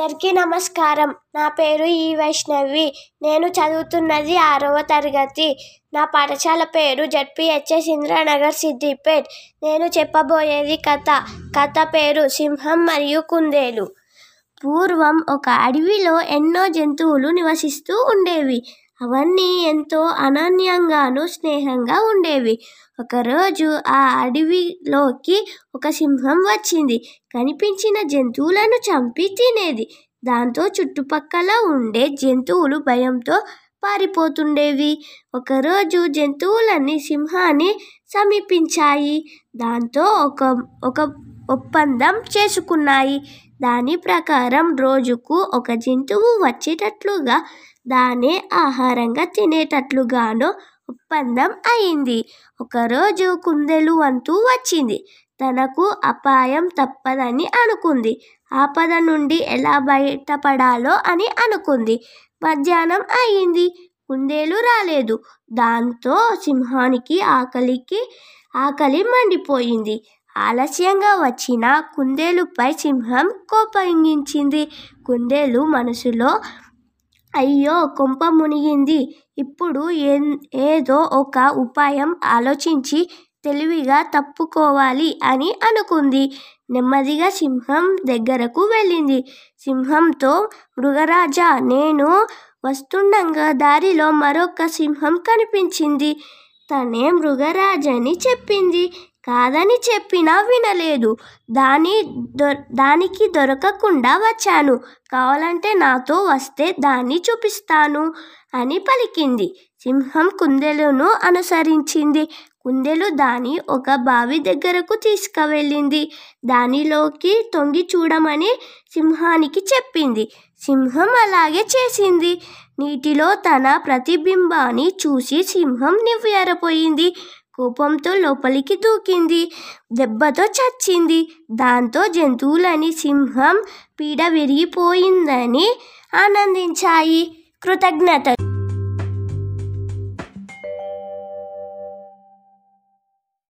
అందరికీ నమస్కారం. నా పేరు ఈ వైష్ణవి. నేను చదువుతున్నది ఆరవ తరగతి. నా పాఠశాల పేరు జడ్పిహెచ్ఎస్ ఇంద్రానగర్ సిద్దిపేట్. నేను చెప్పబోయేది కథ. కథ పేరు సింహం మరియు కుందేలు. పూర్వం ఒక అడవిలో ఎన్నో జంతువులు నివసిస్తూ ఉండేవి. అవన్నీ ఎంతో అనన్యంగాను స్నేహంగా ఉండేవి. ఒకరోజు ఆ అడవిలోకి ఒక సింహం వచ్చింది. కనిపించిన జంతువులను చంపి తినేది. దాంతో చుట్టుపక్కల ఉండే జంతువులు భయంతో పారిపోతుండేవి. ఒకరోజు జంతువులన్నీ సింహాన్ని సమీపించాయి. దాంతో ఒక ఒక ఒప్పందం చేసుకున్నాయి. దాని ప్రకారం రోజుకు ఒక జంతువు వచ్చేటట్లుగా దానే ఆహారంగా తినేటట్లుగానో ఒప్పందం అయింది. ఒకరోజు కుందేలు వంతు వచ్చింది. తనకు అపాయం తప్పదని అనుకుంది. ఆపద నుండి ఎలా బయటపడాలో అని అనుకుంది. మధ్యాహ్నం అయింది. కుందేలు రాలేదు. దాంతో సింహానికి ఆకలికి ఆకలి మండిపోయింది. ఆలస్యంగా వచ్చిన కుందేలుపై సింహం కోపగించింది. కుందేలు మనసులో అయ్యో కొంప మునిగింది. ఇప్పుడు ఏదో ఒక ఉపాయం ఆలోచించి తెలివిగా తప్పుకోవాలి అని అనుకుంది. నెమ్మదిగా సింహం దగ్గరకు వెళ్ళింది. సింహంతో మృగరాజా నేను వస్తుండగా దారిలో మరొక సింహం కనిపించింది. తనే మృగరాజని చెప్పింది. కాదని చెప్పినా వినలేదు. దాని దొ దానికి దొరకకుండా వచ్చాను. కావాలంటే నాతో వస్తే దాన్ని చూపిస్తాను అని పలికింది. సింహం కుందేలును అనుసరించింది. కుందేలు దాని ఒక బావి దగ్గరకు తీసుకువెళ్ళింది. దానిలోకి తొంగి చూడమని సింహానికి చెప్పింది. సింహం అలాగే చేసింది. నీటిలో తన ప్రతిబింబాన్ని చూసి సింహం నివ్వెరపోయింది. కోపంతో లోపలికి దూకింది. దెబ్బతో చచ్చింది. దాంతో జంతువులని సింహం పీడ విరిగిపోయిందని ఆనందించాయి. కృతజ్ఞత